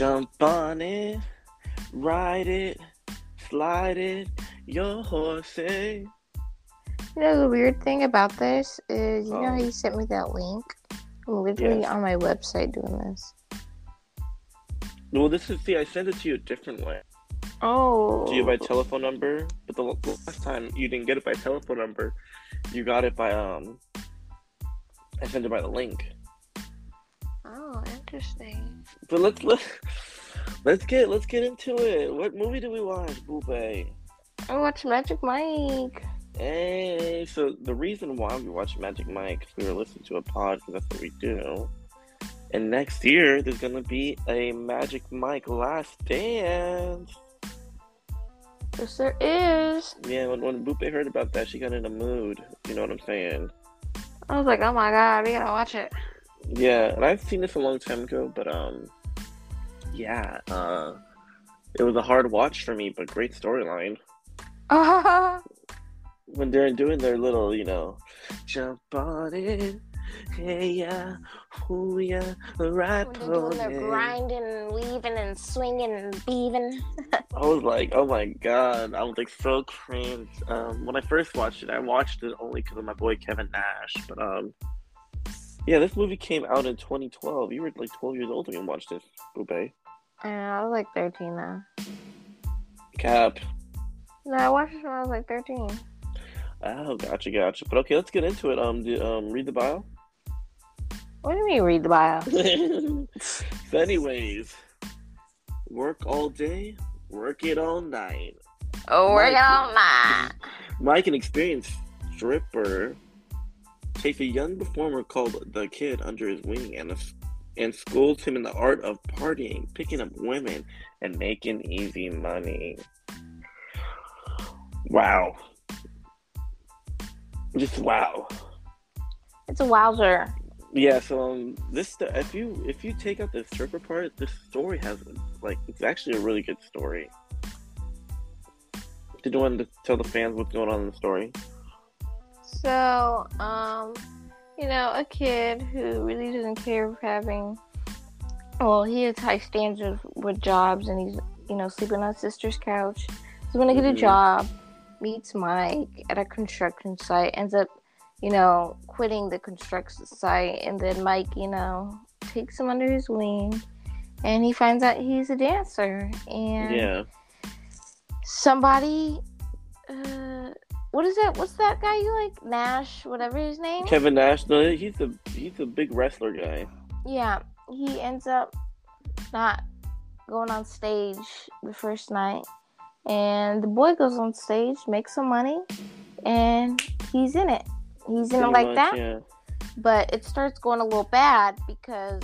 Jump on it, ride it, slide it, your horse. eh? You know the weird thing about this is you know how Oh. you sent me that link? I'm literally Yes. on my website doing this. Well, this is see, I sent it to you a different way. Oh. Do you by telephone number, but the, the last time you didn't get it by telephone number, you got it by um. I sent it by the link. Interesting. But let's let let's get let's get into it. What movie did we watch, Bupé? I watched Magic Mike. Hey, so the reason why we watched Magic Mike is we were listening to a pod, because that's what we do. And next year, there's gonna be a Magic Mike Last Dance. Yes, there is. Yeah, when, when heard about that, she got in a mood. You know what I'm saying? I was like, oh my god, we gotta watch it. Yeah, and I've seen this a long time ago, but um, yeah, uh, it was a hard watch for me, but great storyline. Oh, when they're doing their little, you know, jump on it, hey yeah, ooh yeah, right when they're doing their grinding and weaving and swinging and beaving. I was like, oh my god, I was like so cringe. Um, when I first watched it, I watched it only because of my boy Kevin Nash. But um, yeah, this movie came out in 2012. You were like 12 years old when you watched this, Ube. Yeah, I was like 13 now. Cap. No, I watched it when I was like 13. Oh, gotcha, gotcha. But okay, let's get into it. Um, do, um, read the bio. What do you mean read the bio? so, anyways, work all day, work it all night. Oh, we're Mike. gonna night. Mike, an experienced stripper, takes a young performer called the Kid under his wing and and schools him in the art of partying, picking up women, and making easy money. Wow. Just wow. It's a wowzer. Yeah, so um, this if you if you take out the stripper part, this story has like it's actually a really good story. Did you want to tell the fans what's going on in the story? So, um, you know, a kid who really doesn't care of having, well, he has high standards with jobs and he's, you know, sleeping on his sister's couch. He's going to get a Mhm. job, meets Mike at a construction site, ends up, you know, quitting the construction site, and then Mike, you know, takes him under his wing and he finds out he's a dancer. And Yeah, somebody, uh, what is that? What's that guy you like? Nash, whatever his name. Kevin Nash. No, he's a he's a big wrestler guy. Yeah, he ends up not going on stage the first night, and the boy goes on stage, makes some money, and he's in it. He's in it like much, that, Yeah. but it starts going a little bad because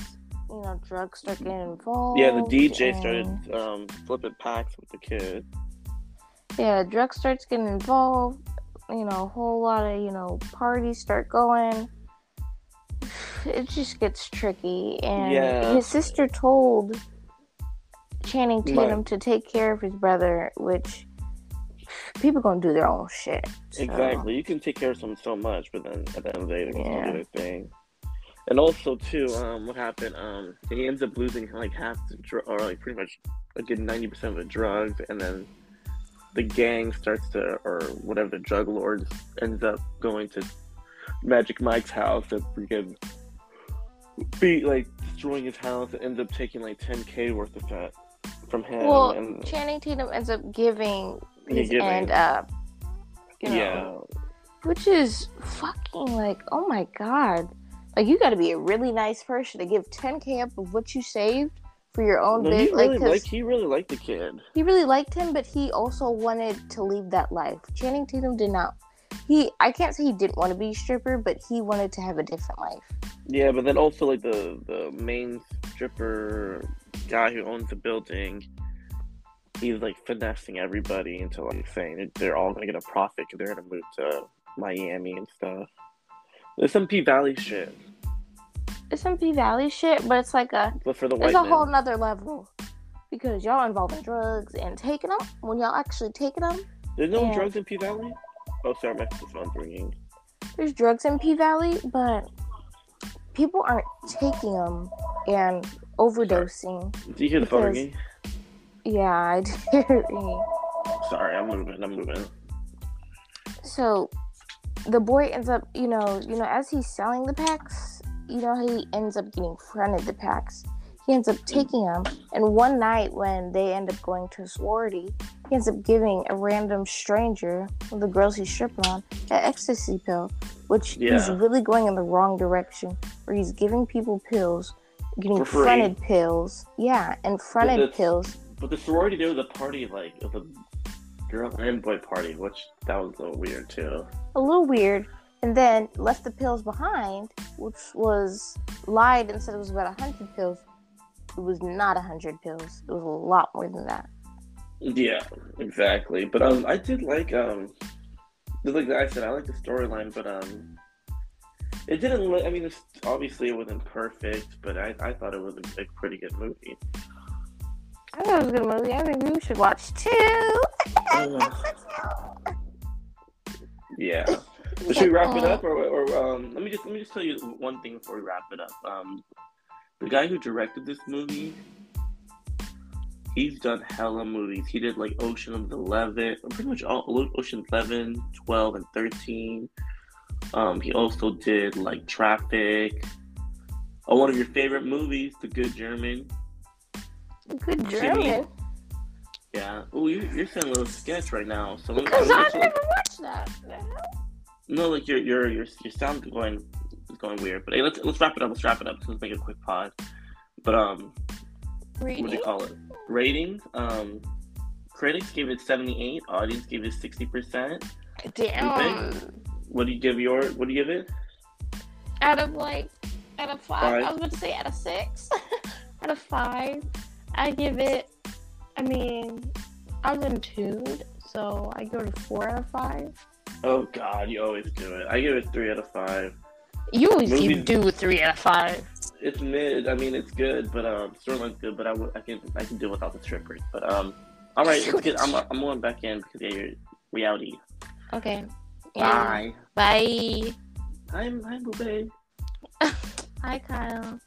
you know drugs start getting involved. Yeah, the DJ and- started um, flipping packs with the kid. yeah, drugs starts getting involved. You know, a whole lot of you know parties start going. It just gets tricky, and Yeah. his sister told Channing Tatum to take care of his brother, which people gonna do their own shit. so- Exactly. You can take care of someone so much, but then at the end of the day, they're gonna Yeah. do their thing. And also, too, um, what happened? Um, he ends up losing like half the dr- or like pretty much a good ninety percent of the drugs, and then the gang starts to, or whatever the drug lord ends up going to Magic Mike's house and freaking beat like destroying his house. and ends up taking like ten k worth of that from him. Well, and Channing Tatum ends up giving his giving. end up. You know, yeah, which is fucking like, oh my god. Like you got to be a really nice person to give 10k up of what you saved for your own no, bit. he Like, really liked he really liked the kid. he really liked him, but he also wanted to leave that life. Channing Tatum did not. He, I can't say he didn't want to be a stripper, but he wanted to have a different life. Yeah, but then also like the the main stripper guy who owns the building, he's like finessing everybody into like saying they're all gonna get a profit because they're gonna move to Miami and stuff. There's some P Valley shit, It's some P Valley shit, but it's like a, but for the white it's a man, whole nother level because y'all involved in drugs and taking them. When y'all actually taking them, there's no yeah. drugs in P Valley. Oh, sorry, my phone's ringing. there's drugs in P Valley, but people aren't taking them and overdosing. Do you hear the phone ringing? Yeah, I. Hear it. Sorry, I'm moving. I'm moving. So, the boy ends up, you know, you know, as he's selling the packs, you know, he ends up getting fronted the packs. He ends up taking them, and one night when they end up going to a sorority, he ends up giving a random stranger, one of the girls he's stripping on, an ecstasy pill, which Yeah. he's really going in the wrong direction, where he's giving people pills, getting fronted pills, yeah, and fronted that's- pills. But the sorority there was a party like it was a girl and boy party, which that was a little weird too. a little weird, and then left the pills behind, which was lied and said it was about hundred pills. It was not hundred pills. It was a lot more than that. Yeah, exactly. But um, I did like um, like I said, I like the storyline, but um, it didn't. Look, I mean, it's, obviously it wasn't perfect, but I, I thought it was a, a pretty good movie. I thought it was a good movie. I think we should watch too. Yeah. Should we wrap it up, or, or um, let me just let me just tell you one thing before we wrap it up. Um, the guy who directed this movie, he's done hella movies. He did like Ocean's Eleven, pretty much all Ocean's 11, 12, and thirteen. Um, he also did like Traffic. Oh, one of your favorite movies, The Good German. Good Jimmy. German. Yeah. Oh, you, you're saying a little sketch right now. So Because let me I just- never watched that. No, like your your your your sound going is going weird. But hey, let's let's wrap it up. Let's wrap it up. Let's make a quick pause. But um, what do you call it? Ratings. Um, critics gave it seventy eight. Audience gave it sixty percent. Damn. What do you give your? What do you give it? Out of like, out of five, Five. I was about to say out of six. out of five, I give it. I mean, I was in tuned, so I go to four out of five. Oh God, you always do it. I give it three out of five. You always Movies- do three out of five. It's mid. I mean, it's good, but um, storyline's good. But I, I can I can do without the strippers. But um, all right, let's get. I'm I'm going back in because yeah, you're reality. Okay. Bye. Bye. I'm I'm Bupé. Hi, Kyle.